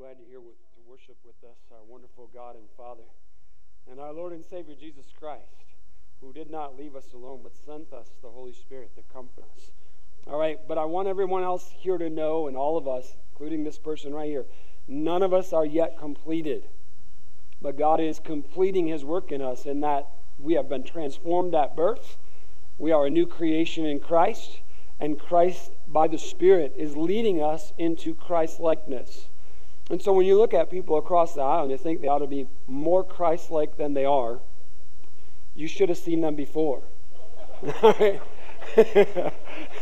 glad you're here with, to worship with us, our wonderful God and Father, and our Lord and Savior Jesus Christ, who did not leave us alone, but sent us the Holy Spirit to comfort us. All right, but I want everyone else here to know, and all of us, including this person right here, none of us are yet completed. But God is completing His work in us in that we have been transformed at birth. We are a new creation in Christ, and Christ, by the Spirit, is leading us into Christ likeness. And so when you look at people across the aisle and you think they ought to be more Christ like than they are, you should have seen them before.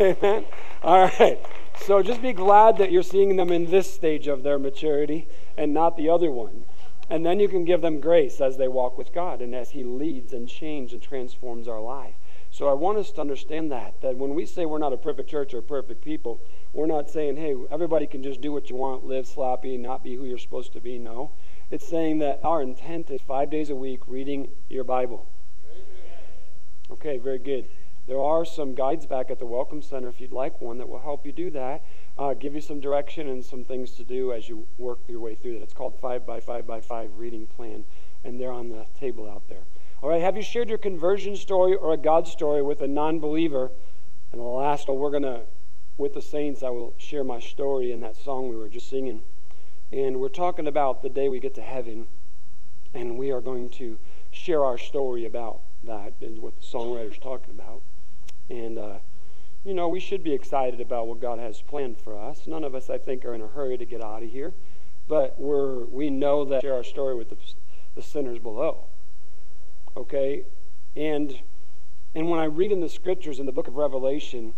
Amen? All right. So just be glad that you're seeing them in this stage of their maturity and not the other one. And then you can give them grace as they walk with God and as He leads and changes and transforms our life. So I want us to understand that, that when we say we're not a perfect church or perfect people, we're not saying, hey, everybody can just do what you want, live sloppy, not be who you're supposed to be. No. It's saying that our intent is five days a week reading your Bible. Okay, very good. There are some guides back at the Welcome Center if you'd like one that will help you do that, uh, give you some direction and some things to do as you work your way through that. It's called 5 by 5 by 5 reading plan, and they're on the table out there. All right, have you shared your conversion story or a God story with a non believer? And the last one, we're going to with the saints, I will share my story in that song we were just singing. And we're talking about the day we get to heaven, and we are going to share our story about that and what the songwriter's talking about. And, uh, you know, we should be excited about what God has planned for us. None of us, I think, are in a hurry to get out of here, but we're, we know that share our story with the, the sinners below. Okay? And, and when I read in the scriptures in the book of Revelation,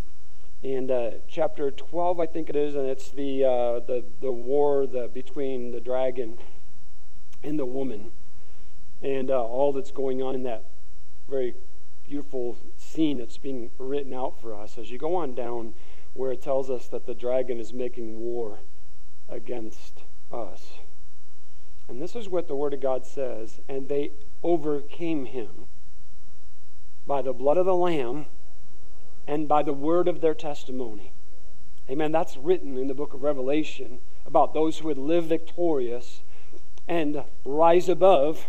and uh, chapter 12, I think it is, and it's the, uh, the, the war the, between the dragon and the woman, and uh, all that's going on in that very beautiful scene that's being written out for us. As you go on down, where it tells us that the dragon is making war against us. And this is what the Word of God says and they overcame him by the blood of the Lamb and by the word of their testimony. Amen. That's written in the book of Revelation about those who would live victorious and rise above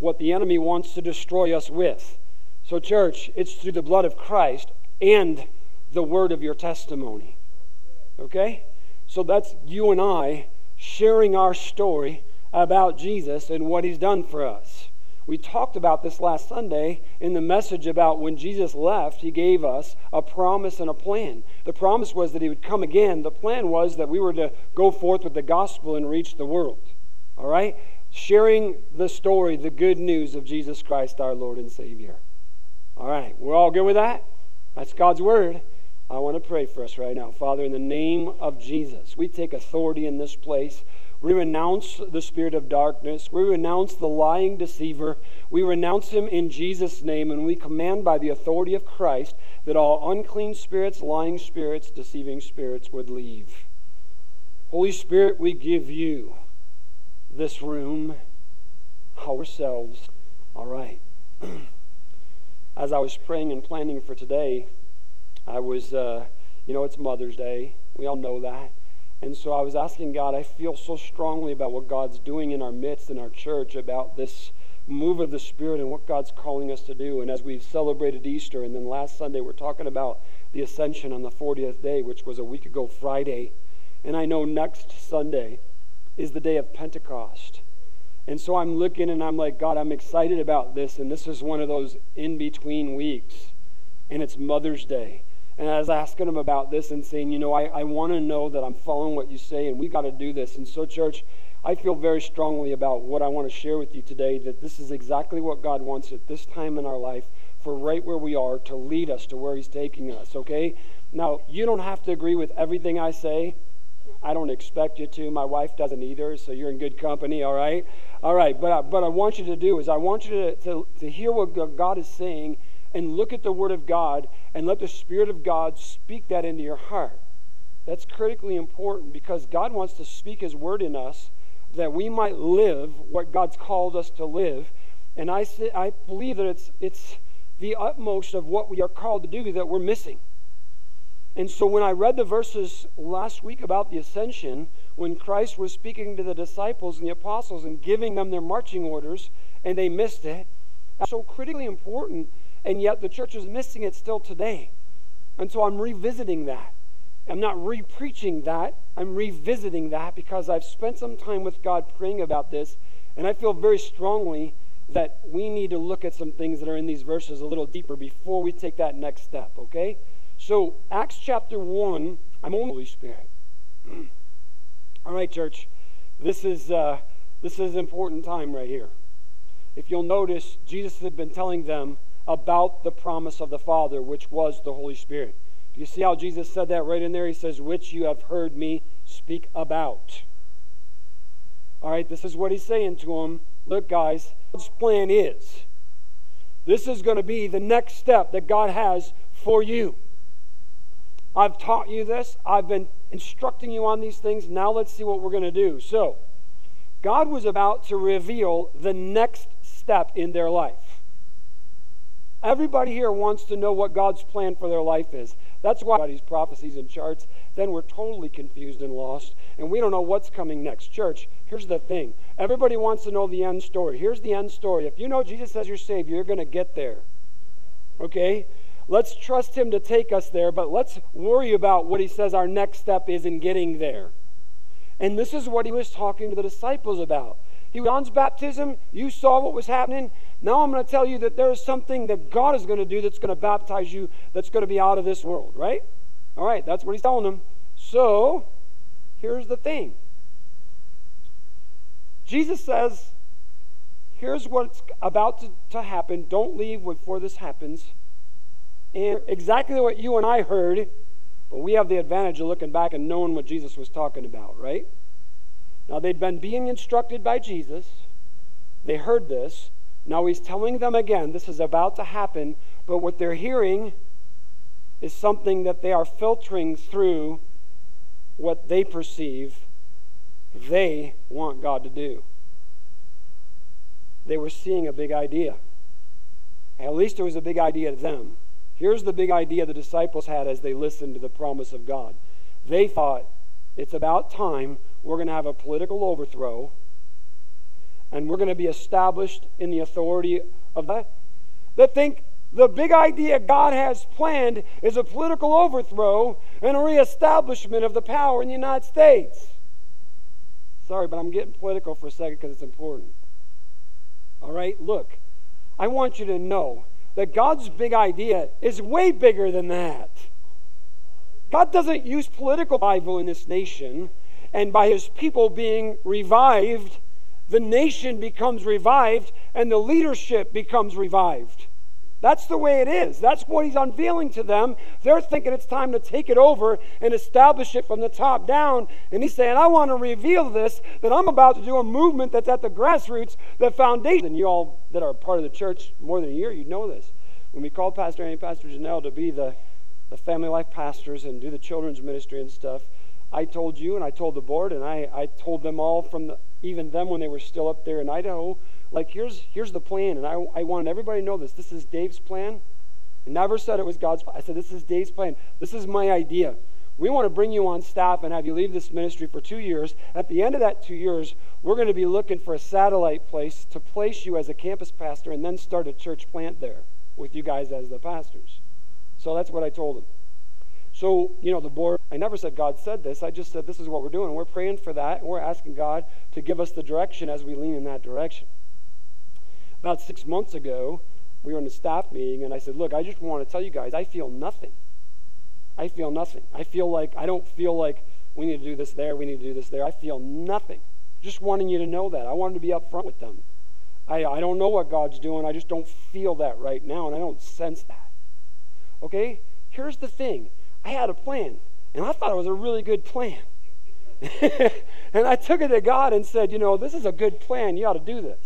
what the enemy wants to destroy us with. So, church, it's through the blood of Christ and the word of your testimony. Okay? So that's you and I sharing our story about Jesus and what he's done for us. We talked about this last Sunday in the message about when Jesus left, he gave us a promise and a plan. The promise was that he would come again. The plan was that we were to go forth with the gospel and reach the world. All right? Sharing the story, the good news of Jesus Christ, our Lord and Savior. All right, we're all good with that? That's God's word. I want to pray for us right now. Father, in the name of Jesus, we take authority in this place. We renounce the spirit of darkness. We renounce the lying deceiver. We renounce him in Jesus' name, and we command by the authority of Christ that all unclean spirits, lying spirits, deceiving spirits would leave. Holy Spirit, we give you this room, ourselves. All right. As I was praying and planning for today, I was, uh, you know, it's Mother's Day. We all know that. And so I was asking God, I feel so strongly about what God's doing in our midst, in our church, about this move of the Spirit and what God's calling us to do. And as we've celebrated Easter, and then last Sunday we're talking about the ascension on the 40th day, which was a week ago Friday. And I know next Sunday is the day of Pentecost. And so I'm looking and I'm like, God, I'm excited about this. And this is one of those in between weeks. And it's Mother's Day. And I was asking him about this and saying, you know, I, I want to know that I'm following what you say, and we got to do this. And so, church, I feel very strongly about what I want to share with you today that this is exactly what God wants at this time in our life for right where we are to lead us to where He's taking us, okay? Now, you don't have to agree with everything I say. I don't expect you to. My wife doesn't either, so you're in good company, all right? All right, but I, but I want you to do is I want you to, to, to hear what God is saying and look at the Word of God and let the Spirit of God speak that into your heart. That's critically important because God wants to speak His Word in us that we might live what God's called us to live. And I, I believe that it's, it's the utmost of what we are called to do that we're missing. And so when I read the verses last week about the ascension, when Christ was speaking to the disciples and the apostles and giving them their marching orders, and they missed it. That's so critically important, and yet the church is missing it still today. And so I'm revisiting that. I'm not re preaching that. I'm revisiting that because I've spent some time with God praying about this, and I feel very strongly that we need to look at some things that are in these verses a little deeper before we take that next step, okay? So, Acts chapter 1, I'm on the Holy Spirit. All right, church, this is, uh, this is an important time right here. If you'll notice, Jesus had been telling them about the promise of the Father, which was the Holy Spirit. Do you see how Jesus said that right in there? He says, Which you have heard me speak about. All right, this is what he's saying to them. Look, guys, God's plan is this is going to be the next step that God has for you. I've taught you this, I've been instructing you on these things. Now let's see what we're going to do. So, God was about to reveal the next step in their life. Everybody here wants to know what God's plan for their life is. That's why these prophecies and charts, then we're totally confused and lost, and we don't know what's coming next. Church, here's the thing everybody wants to know the end story. Here's the end story. If you know Jesus as your Savior, you're going to get there. Okay? Let's trust Him to take us there, but let's worry about what He says our next step is in getting there. And this is what He was talking to the disciples about. He John's baptism, you saw what was happening. Now I'm going to tell you that there is something that God is going to do that's going to baptize you that's going to be out of this world, right? All right, that's what he's telling them. So, here's the thing Jesus says, here's what's about to, to happen. Don't leave before this happens. And exactly what you and I heard, but we have the advantage of looking back and knowing what Jesus was talking about, right? Now, they'd been being instructed by Jesus. They heard this. Now he's telling them again, this is about to happen, but what they're hearing is something that they are filtering through what they perceive they want God to do. They were seeing a big idea. At least it was a big idea to them. Here's the big idea the disciples had as they listened to the promise of God. They thought it's about time we're going to have a political overthrow and we're going to be established in the authority of that. That think the big idea God has planned is a political overthrow and a reestablishment of the power in the United States. Sorry, but I'm getting political for a second because it's important. All right, look, I want you to know that God's big idea is way bigger than that. God doesn't use political revival in this nation and by his people being revived the nation becomes revived and the leadership becomes revived. That's the way it is. That's what he's unveiling to them. They're thinking it's time to take it over and establish it from the top down. And he's saying, I want to reveal this, that I'm about to do a movement that's at the grassroots, the foundation. And you all that are part of the church more than a year, you know this. When we called Pastor Andy and Pastor Janelle to be the, the family life pastors and do the children's ministry and stuff, I told you and I told the board and I, I told them all from the, even them when they were still up there in Idaho, like here's here's the plan, and I, I wanted everybody to know this. This is Dave's plan. I never said it was God's plan. I said this is Dave's plan. This is my idea. We want to bring you on staff and have you leave this ministry for two years. At the end of that two years, we're going to be looking for a satellite place to place you as a campus pastor and then start a church plant there with you guys as the pastors. So that's what I told them. So, you know, the board, I never said God said this. I just said this is what we're doing. We're praying for that, and we're asking God to give us the direction as we lean in that direction. About six months ago, we were in a staff meeting, and I said, Look, I just want to tell you guys, I feel nothing. I feel nothing. I feel like, I don't feel like we need to do this there, we need to do this there. I feel nothing. Just wanting you to know that. I wanted to be upfront with them. I, I don't know what God's doing. I just don't feel that right now, and I don't sense that. Okay? Here's the thing I had a plan, and I thought it was a really good plan. and I took it to God and said, You know, this is a good plan. You ought to do this.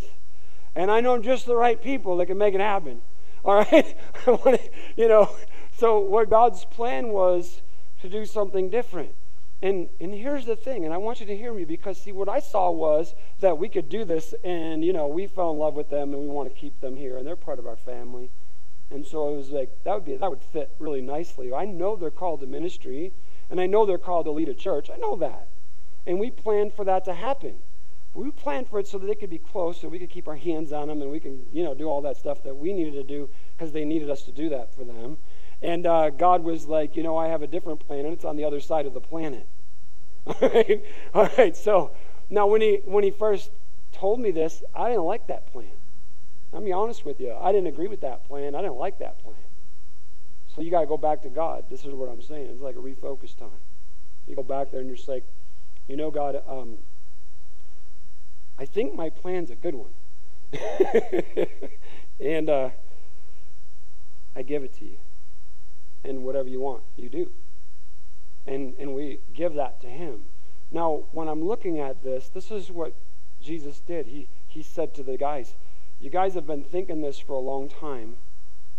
And I know just the right people that can make it happen. All right? you know, so what God's plan was to do something different. And, and here's the thing, and I want you to hear me because, see, what I saw was that we could do this, and, you know, we fell in love with them, and we want to keep them here, and they're part of our family. And so I was like that would be that would fit really nicely. I know they're called to ministry, and I know they're called to lead a church. I know that. And we planned for that to happen. We planned for it so that they could be close, so we could keep our hands on them, and we can, you know, do all that stuff that we needed to do because they needed us to do that for them. And uh, God was like, you know, I have a different plan, and it's on the other side of the planet. all right, all right. So now, when he when he first told me this, I didn't like that plan. I'll be honest with you. I didn't agree with that plan. I didn't like that plan. So you got to go back to God. This is what I'm saying. It's like a refocus time. You go back there and you're just like, you know, God, um, I think my plan's a good one. and uh, I give it to you. And whatever you want, you do. And, and we give that to Him. Now, when I'm looking at this, this is what Jesus did. He, he said to the guys, You guys have been thinking this for a long time.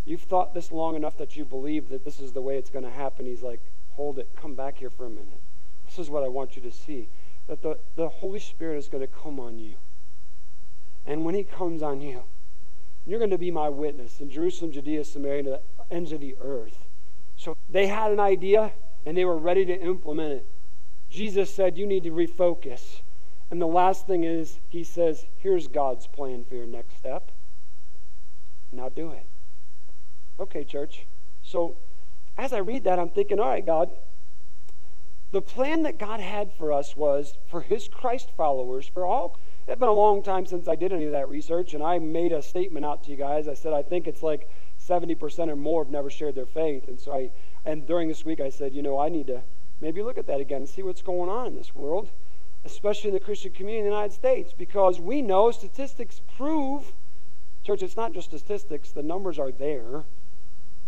You've thought this long enough that you believe that this is the way it's going to happen. He's like, Hold it. Come back here for a minute. This is what I want you to see that the, the Holy Spirit is going to come on you. And when He comes on you, you're going to be my witness in Jerusalem, Judea, Samaria, and the ends of the earth. So they had an idea and they were ready to implement it. Jesus said, You need to refocus. And the last thing is, He says, Here's God's plan for your next step. Now do it. Okay, church. So as I read that, I'm thinking, All right, God, the plan that God had for us was for his Christ followers, for all. It's been a long time since I did any of that research, and I made a statement out to you guys. I said, I think it's like 70% or more have never shared their faith. And so I, and during this week, I said, you know, I need to maybe look at that again and see what's going on in this world, especially in the Christian community in the United States, because we know statistics prove, church, it's not just statistics, the numbers are there.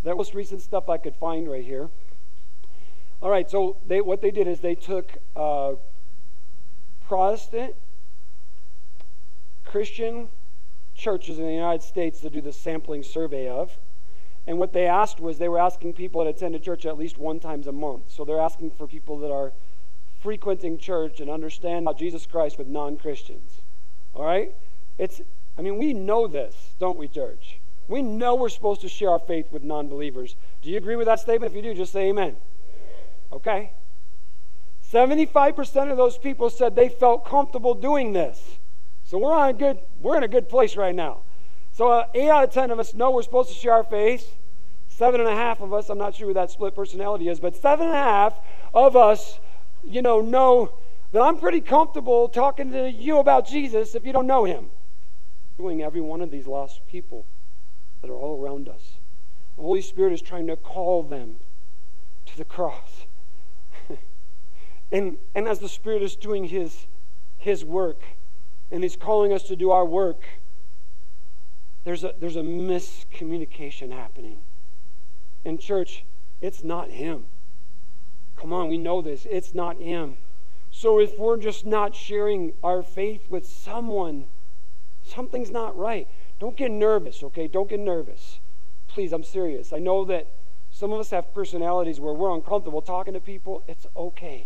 That most recent stuff I could find right here. All right, so they, what they did is they took uh, Protestant Christian churches in the United States to do the sampling survey of. And what they asked was they were asking people that attend a church at least one times a month. So they're asking for people that are frequenting church and understand about Jesus Christ with non-Christians. All right? It's I mean, we know this, don't we, church? We know we're supposed to share our faith with non-believers. Do you agree with that statement? If you do, just say amen. Okay? 75% of those people said they felt comfortable doing this. So we're on a good we're in a good place right now. So uh, eight out of ten of us know we're supposed to share our faith. Seven and a half of us, I'm not sure who that split personality is, but seven and a half of us, you know, know that I'm pretty comfortable talking to you about Jesus if you don't know him. Doing every one of these lost people that are all around us. The Holy Spirit is trying to call them to the cross. and, and as the Spirit is doing his, his work, and He's calling us to do our work, there's a, there's a miscommunication happening. In church, it's not Him. Come on, we know this. It's not Him. So if we're just not sharing our faith with someone, something's not right. Don't get nervous, okay? Don't get nervous. Please, I'm serious. I know that some of us have personalities where we're uncomfortable talking to people. It's okay.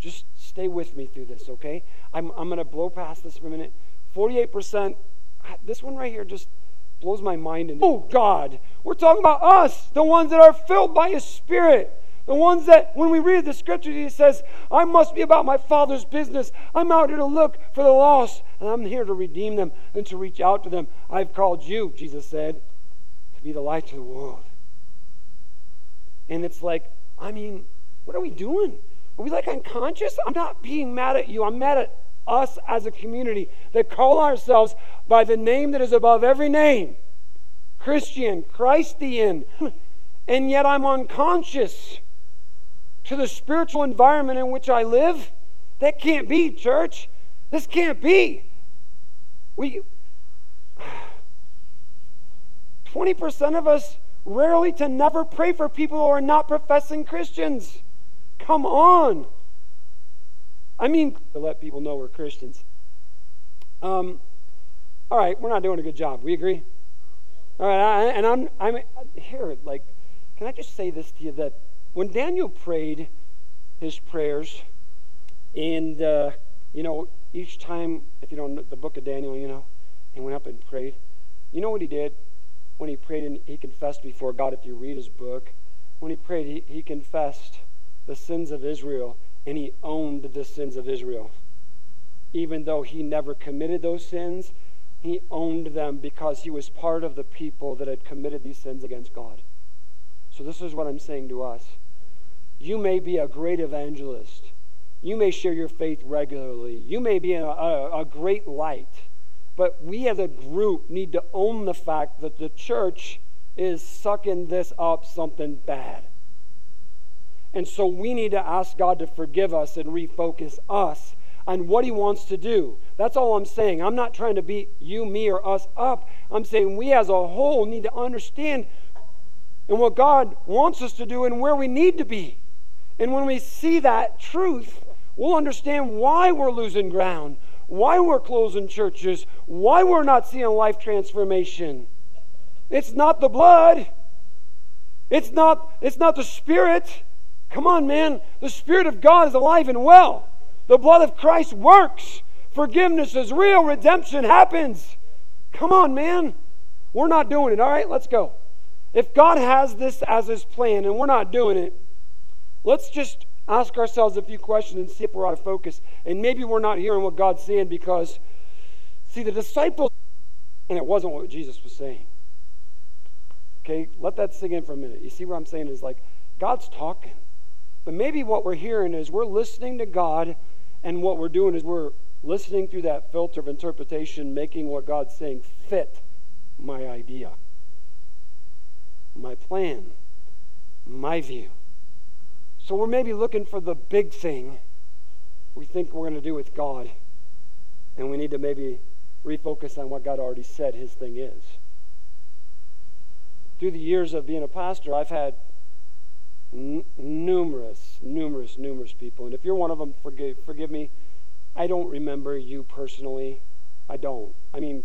Just stay with me through this, okay? I'm, I'm going to blow past this for a minute. 48%, this one right here just blows my mind. And, oh, God, we're talking about us, the ones that are filled by His Spirit. The ones that, when we read the scriptures, he says, I must be about my Father's business. I'm out here to look for the lost, and I'm here to redeem them and to reach out to them. I've called you, Jesus said, to be the light to the world. And it's like, I mean, what are we doing? Are we like unconscious? I'm not being mad at you. I'm mad at us as a community that call ourselves by the name that is above every name Christian, Christian. And yet I'm unconscious to the spiritual environment in which I live. That can't be, church. This can't be. We 20% of us rarely to never pray for people who are not professing Christians. Come on. I mean, to let people know we're Christians. Um, all right, we're not doing a good job. We agree? All right, I, and I'm, I'm here, like, can I just say this to you that when Daniel prayed his prayers, and, uh, you know, each time, if you know the book of Daniel, you know, he went up and prayed. You know what he did? When he prayed and he confessed before God, if you read his book, when he prayed, he, he confessed the sins of Israel, and he owned the sins of Israel. Even though he never committed those sins, he owned them because he was part of the people that had committed these sins against God. So, this is what I'm saying to us. You may be a great evangelist. You may share your faith regularly. You may be a, a, a great light. But we as a group need to own the fact that the church is sucking this up something bad. And so we need to ask God to forgive us and refocus us on what He wants to do. That's all I'm saying. I'm not trying to beat you, me, or us up. I'm saying we as a whole need to understand and what God wants us to do and where we need to be. And when we see that truth, we'll understand why we're losing ground, why we're closing churches, why we're not seeing life transformation. It's not the blood. It's not, it's not the spirit. Come on, man. The Spirit of God is alive and well. The blood of Christ works. Forgiveness is real. Redemption happens. Come on, man. We're not doing it. All right, let's go. If God has this as his plan and we're not doing it, let's just ask ourselves a few questions and see if we're out of focus. And maybe we're not hearing what God's saying because, see, the disciples, and it wasn't what Jesus was saying. Okay, let that sink in for a minute. You see what I'm saying is like, God's talking. But maybe what we're hearing is we're listening to God, and what we're doing is we're listening through that filter of interpretation, making what God's saying fit my idea, my plan, my view. So we're maybe looking for the big thing we think we're going to do with God, and we need to maybe refocus on what God already said his thing is. Through the years of being a pastor, I've had N- numerous, numerous, numerous people. And if you're one of them, forgive, forgive me. I don't remember you personally. I don't. I mean,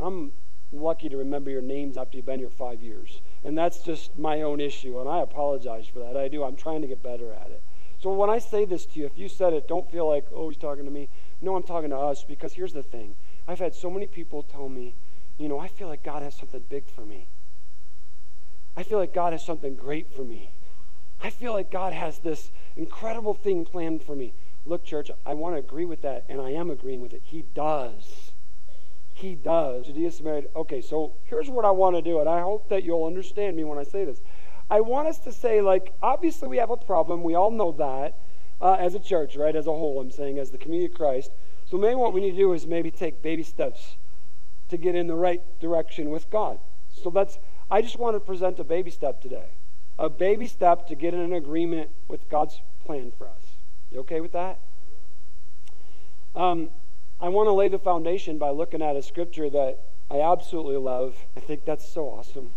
I'm lucky to remember your names after you've been here five years. And that's just my own issue. And I apologize for that. I do. I'm trying to get better at it. So when I say this to you, if you said it, don't feel like, oh, he's talking to me. No, I'm talking to us because here's the thing. I've had so many people tell me, you know, I feel like God has something big for me. I feel like God has something great for me. I feel like God has this incredible thing planned for me. Look, church, I want to agree with that, and I am agreeing with it. He does. He does. Judea Samaria. Okay, so here's what I want to do, and I hope that you'll understand me when I say this. I want us to say, like, obviously we have a problem. We all know that uh, as a church, right? As a whole, I'm saying, as the community of Christ. So maybe what we need to do is maybe take baby steps to get in the right direction with God. So that's, I just want to present a baby step today a baby step to get in an agreement with God's plan for us. You okay with that? Um, I want to lay the foundation by looking at a scripture that I absolutely love. I think that's so awesome.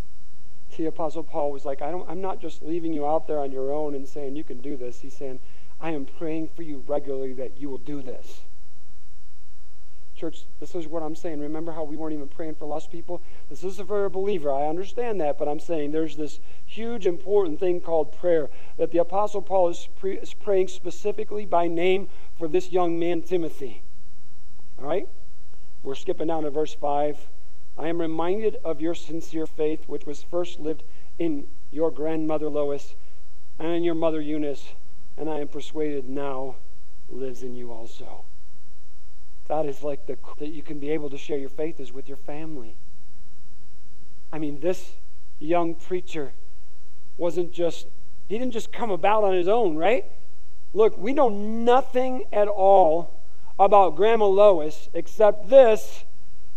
The Apostle Paul was like, I don't, I'm not just leaving you out there on your own and saying you can do this. He's saying, I am praying for you regularly that you will do this. Church, this is what I'm saying. Remember how we weren't even praying for lost people? This is for a believer. I understand that, but I'm saying there's this huge, important thing called prayer that the Apostle Paul is, pre- is praying specifically by name for this young man, Timothy. All right? We're skipping down to verse 5. I am reminded of your sincere faith, which was first lived in your grandmother Lois and in your mother Eunice, and I am persuaded now lives in you also. That is like the that you can be able to share your faith is with your family. I mean, this young preacher wasn't just he didn't just come about on his own, right? Look, we know nothing at all about Grandma Lois except this.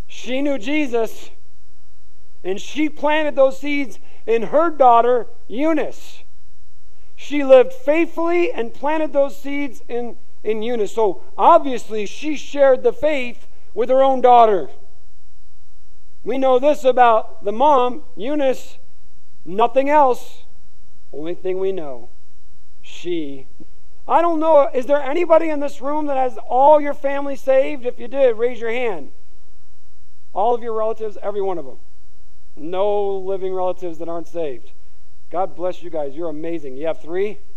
She knew Jesus, and she planted those seeds in her daughter, Eunice. She lived faithfully and planted those seeds in in Eunice. So obviously, she shared the faith with her own daughter. We know this about the mom, Eunice, nothing else. Only thing we know, she. I don't know, is there anybody in this room that has all your family saved? If you did, raise your hand. All of your relatives, every one of them. No living relatives that aren't saved. God bless you guys. You're amazing. You have three?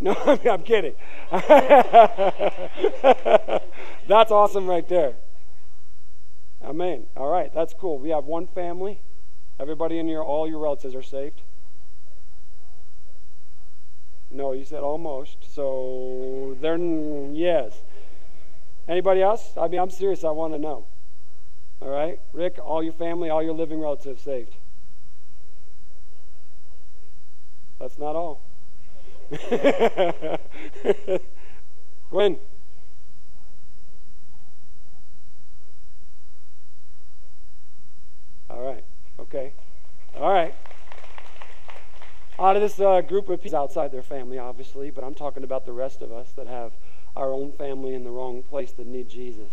No, I'm kidding. that's awesome right there. Amen. All right, that's cool. We have one family. Everybody in here, all your relatives are saved. No, you said almost. So they're yes. Anybody else? I mean, I'm serious. I want to know. All right, Rick, all your family, all your living relatives saved. That's not all. Gwen. All right. Okay. All right. Out of this uh, group of people outside their family, obviously, but I'm talking about the rest of us that have our own family in the wrong place that need Jesus.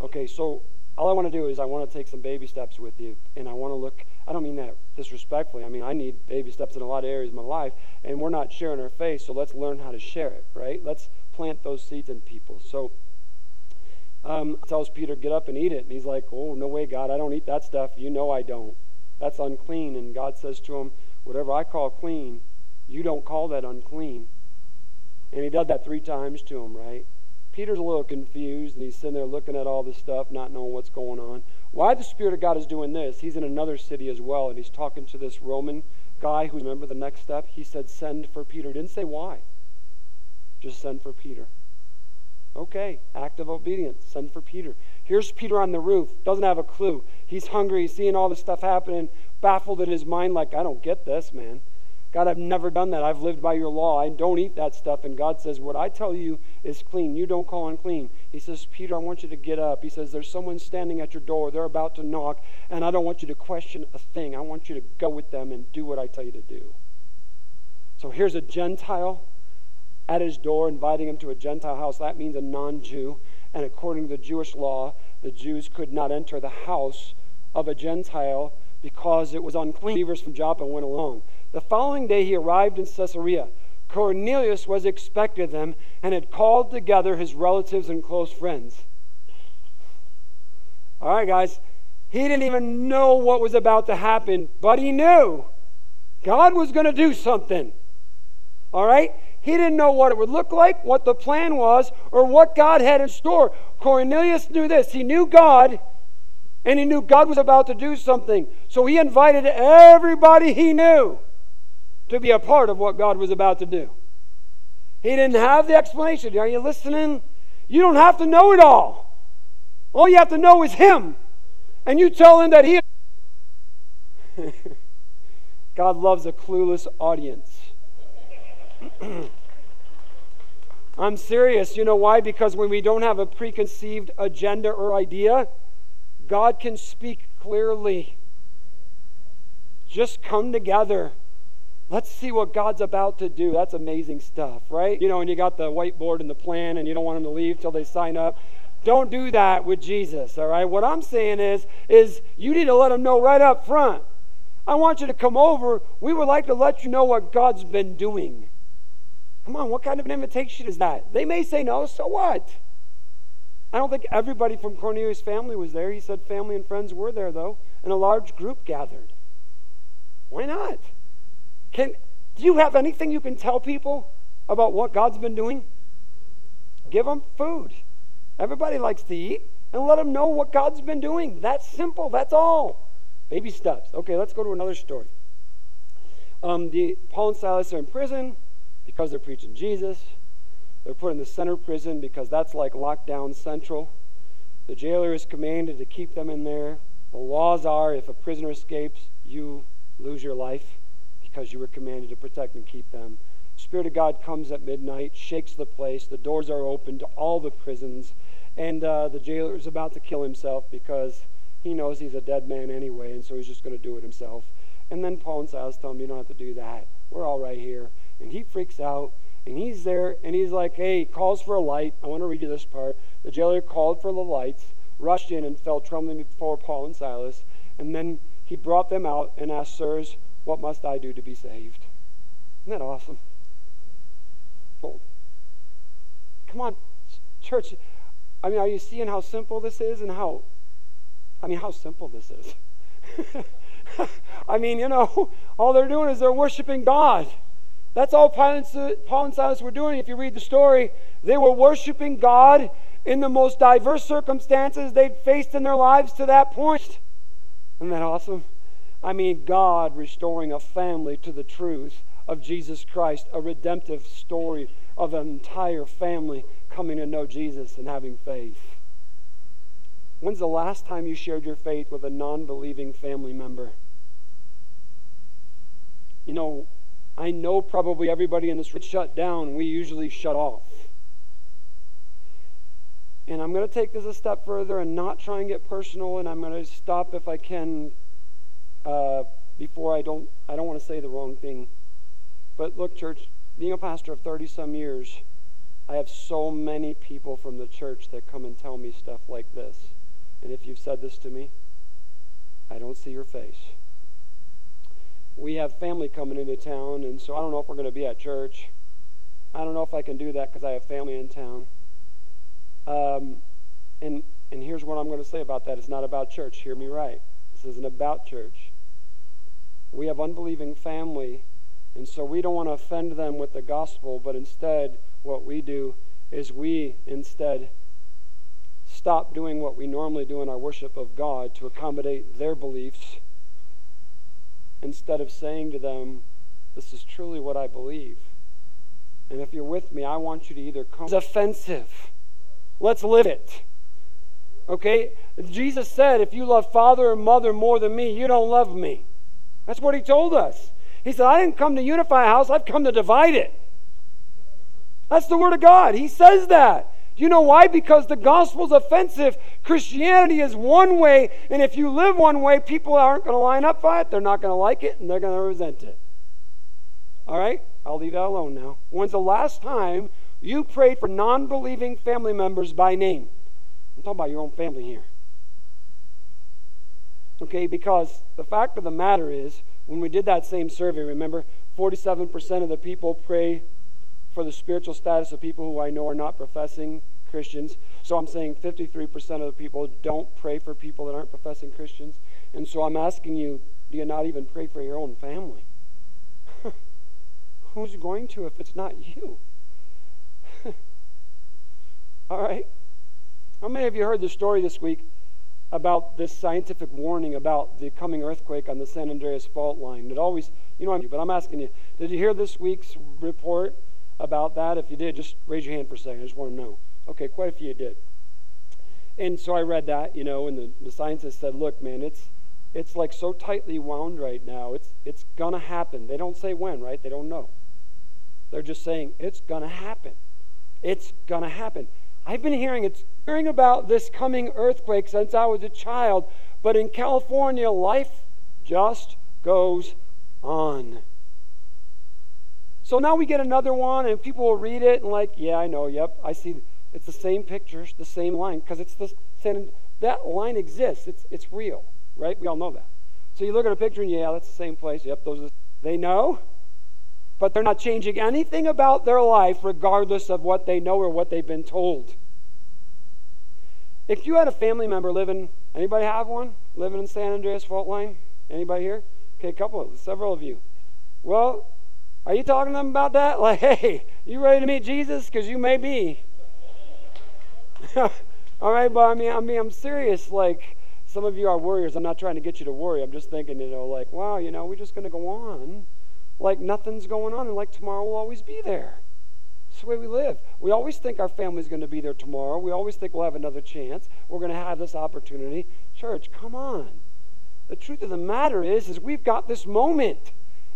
Okay, so all I want to do is I want to take some baby steps with you, and I want to look. I don't mean that disrespectfully. I mean I need baby steps in a lot of areas of my life, and we're not sharing our faith, so let's learn how to share it, right? Let's plant those seeds in people. So um, tells Peter, "Get up and eat it," and he's like, "Oh no way, God! I don't eat that stuff. You know I don't. That's unclean." And God says to him, "Whatever I call clean, you don't call that unclean." And he does that three times to him, right? Peter's a little confused and he's sitting there looking at all this stuff, not knowing what's going on. Why the Spirit of God is doing this? He's in another city as well, and he's talking to this Roman guy who, remember the next step? He said, Send for Peter. Didn't say why. Just send for Peter. Okay, act of obedience. Send for Peter. Here's Peter on the roof. Doesn't have a clue. He's hungry. He's seeing all this stuff happening, baffled in his mind, like, I don't get this, man. God, I've never done that. I've lived by your law. I don't eat that stuff. And God says, What I tell you is clean. You don't call unclean. He says, Peter, I want you to get up. He says, There's someone standing at your door. They're about to knock. And I don't want you to question a thing. I want you to go with them and do what I tell you to do. So here's a Gentile at his door, inviting him to a Gentile house. That means a non Jew. And according to the Jewish law, the Jews could not enter the house of a Gentile because it was unclean. Believers from Joppa went along. The following day he arrived in Caesarea. Cornelius was expecting them and had called together his relatives and close friends. All right, guys. He didn't even know what was about to happen, but he knew God was going to do something. All right? He didn't know what it would look like, what the plan was, or what God had in store. Cornelius knew this. He knew God, and he knew God was about to do something. So he invited everybody he knew to be a part of what God was about to do. He didn't have the explanation. Are you listening? You don't have to know it all. All you have to know is Him. And you tell Him that He. God loves a clueless audience. I'm serious. You know why? Because when we don't have a preconceived agenda or idea, God can speak clearly. Just come together. Let's see what God's about to do. That's amazing stuff, right? You know, and you got the whiteboard and the plan, and you don't want them to leave till they sign up. Don't do that with Jesus, all right? What I'm saying is, is you need to let them know right up front. I want you to come over. We would like to let you know what God's been doing. Come on, what kind of an invitation is that? They may say no, so what? I don't think everybody from Cornelius' family was there. He said family and friends were there, though, and a large group gathered. Why not? Can, do you have anything you can tell people about what God's been doing? Give them food. Everybody likes to eat. And let them know what God's been doing. That's simple. That's all. Baby steps. Okay, let's go to another story. Um, the, Paul and Silas are in prison because they're preaching Jesus. They're put in the center prison because that's like lockdown central. The jailer is commanded to keep them in there. The laws are if a prisoner escapes, you lose your life because you were commanded to protect and keep them. Spirit of God comes at midnight, shakes the place. The doors are open to all the prisons, and uh, the jailer is about to kill himself because he knows he's a dead man anyway, and so he's just going to do it himself. And then Paul and Silas tell him, "You don't have to do that. We're all right here." And he freaks out, and he's there, and he's like, "Hey!" Calls for a light. I want to read you this part. The jailer called for the lights, rushed in, and fell trembling before Paul and Silas, and then he brought them out and asked, "Sirs." What must I do to be saved? Isn't that awesome? Come on, church. I mean, are you seeing how simple this is and how, I mean, how simple this is? I mean, you know, all they're doing is they're worshiping God. That's all Paul and Silas were doing. If you read the story, they were worshiping God in the most diverse circumstances they'd faced in their lives to that point. Isn't that awesome? I mean, God restoring a family to the truth of Jesus Christ, a redemptive story of an entire family coming to know Jesus and having faith. When's the last time you shared your faith with a non believing family member? You know, I know probably everybody in this room shut down. We usually shut off. And I'm going to take this a step further and not try and get personal, and I'm going to stop if I can uh, before I don't, I don't want to say the wrong thing. But look, church, being a pastor of 30 some years, I have so many people from the church that come and tell me stuff like this. And if you've said this to me, I don't see your face. We have family coming into town, and so I don't know if we're going to be at church. I don't know if I can do that because I have family in town. Um, and, and here's what I'm going to say about that. It's not about church. Hear me right. This isn't about church. We have unbelieving family, and so we don't want to offend them with the gospel, but instead, what we do is we instead stop doing what we normally do in our worship of God to accommodate their beliefs instead of saying to them, This is truly what I believe. And if you're with me, I want you to either come. It's offensive. Let's live it. Okay? Jesus said, If you love father and mother more than me, you don't love me. That's what he told us. He said, I didn't come to unify a house, I've come to divide it. That's the word of God. He says that. Do you know why? Because the gospel's offensive. Christianity is one way, and if you live one way, people aren't going to line up for it. They're not going to like it, and they're going to resent it. All right? I'll leave that alone now. When's the last time you prayed for non believing family members by name? I'm talking about your own family here. Okay, because the fact of the matter is, when we did that same survey, remember, 47% of the people pray for the spiritual status of people who I know are not professing Christians. So I'm saying 53% of the people don't pray for people that aren't professing Christians. And so I'm asking you, do you not even pray for your own family? Who's going to if it's not you? All right. How many of you heard the story this week about this scientific warning about the coming earthquake on the San Andreas fault line? It always, you know, but I'm asking you, did you hear this week's report about that? If you did, just raise your hand for a second. I just want to know. Okay, quite a few did. And so I read that, you know, and the, the scientists said, look, man, it's it's like so tightly wound right now. It's it's gonna happen. They don't say when, right? They don't know. They're just saying it's gonna happen. It's gonna happen. I've been hearing it's hearing about this coming earthquake since I was a child, but in California, life just goes on. So now we get another one, and people will read it and like, yeah, I know, yep, I see. It's the same pictures, the same line, because it's the same. That line exists. It's it's real, right? We all know that. So you look at a picture and yeah, that's the same place. Yep, those are. They know, but they're not changing anything about their life, regardless of what they know or what they've been told. If you had a family member living, anybody have one living in San Andreas Fault Line? Anybody here? Okay, a couple, of, several of you. Well, are you talking to them about that? Like, hey, you ready to meet Jesus? Because you may be. All right, but I mean, I mean, I'm serious. Like, some of you are warriors. I'm not trying to get you to worry. I'm just thinking, you know, like, wow, you know, we're just going to go on like nothing's going on and like tomorrow will always be there. It's the way we live. We always think our family's going to be there tomorrow. We always think we'll have another chance. We're going to have this opportunity. Church, come on. The truth of the matter is, is we've got this moment.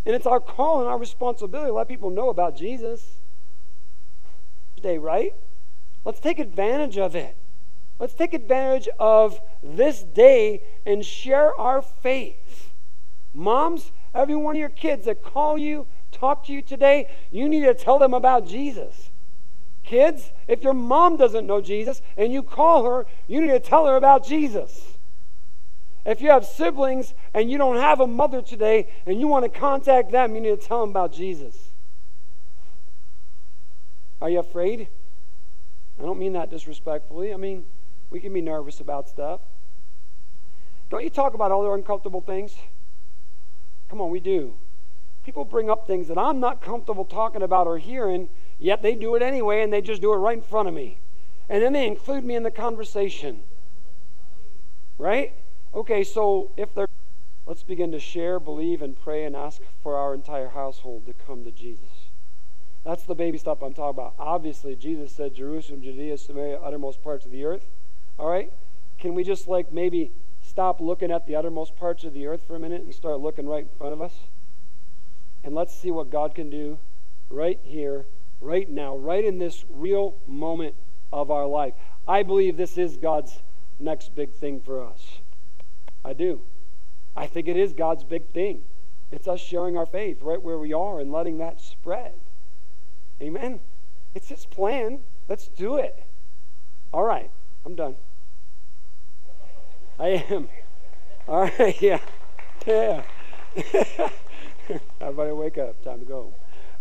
And it's our call and our responsibility to let people know about Jesus. Day, right? Let's take advantage of it. Let's take advantage of this day and share our faith. Moms, every one of your kids that call you, talk to you today, you need to tell them about Jesus. Kids, if your mom doesn't know Jesus and you call her, you need to tell her about Jesus. If you have siblings and you don't have a mother today and you want to contact them, you need to tell them about Jesus. Are you afraid? I don't mean that disrespectfully. I mean, we can be nervous about stuff. Don't you talk about all the uncomfortable things? Come on, we do. People bring up things that I'm not comfortable talking about or hearing, yet they do it anyway and they just do it right in front of me. And then they include me in the conversation. Right? Okay, so if they're let's begin to share, believe, and pray and ask for our entire household to come to Jesus. That's the baby stuff I'm talking about. Obviously, Jesus said Jerusalem, Judea, Samaria, uttermost parts of the earth. All right? Can we just like maybe stop looking at the uttermost parts of the earth for a minute and start looking right in front of us? And let's see what God can do right here, right now, right in this real moment of our life. I believe this is God's next big thing for us. I do. I think it is God's big thing. It's us sharing our faith right where we are and letting that spread. Amen. It's his plan. Let's do it. All right. I'm done. I am. All right. Yeah. Yeah. Everybody wake up. Time to go.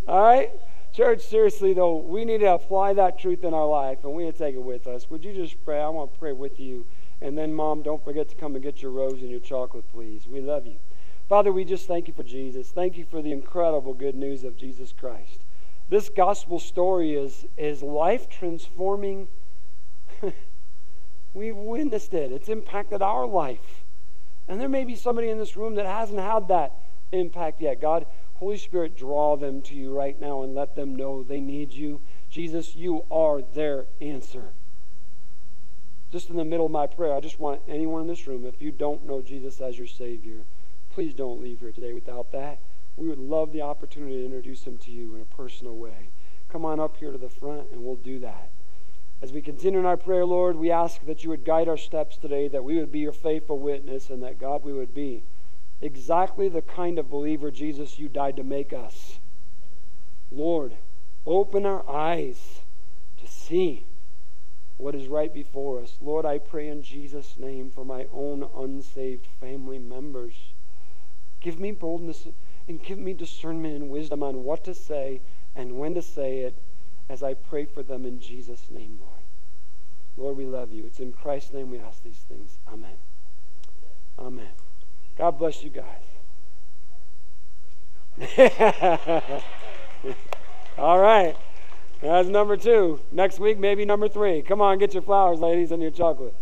All right. Church, seriously, though, we need to apply that truth in our life and we need to take it with us. Would you just pray? I want to pray with you. And then, Mom, don't forget to come and get your rose and your chocolate, please. We love you. Father, we just thank you for Jesus. Thank you for the incredible good news of Jesus Christ. This gospel story is, is life transforming. We've witnessed it, it's impacted our life. And there may be somebody in this room that hasn't had that impact yet. God, Holy Spirit, draw them to you right now and let them know they need you. Jesus, you are their answer. Just in the middle of my prayer, I just want anyone in this room, if you don't know Jesus as your Savior, please don't leave here today without that. We would love the opportunity to introduce him to you in a personal way. Come on up here to the front and we'll do that. As we continue in our prayer, Lord, we ask that you would guide our steps today, that we would be your faithful witness, and that, God, we would be exactly the kind of believer, Jesus, you died to make us. Lord, open our eyes to see what is right before us. Lord, I pray in Jesus' name for my own unsaved family members. Give me boldness and give me discernment and wisdom on what to say and when to say it as I pray for them in Jesus' name, Lord. Lord, we love you. It's in Christ's name we ask these things. Amen. Amen. God bless you guys. All right. That's number two. Next week, maybe number three. Come on, get your flowers, ladies, and your chocolate.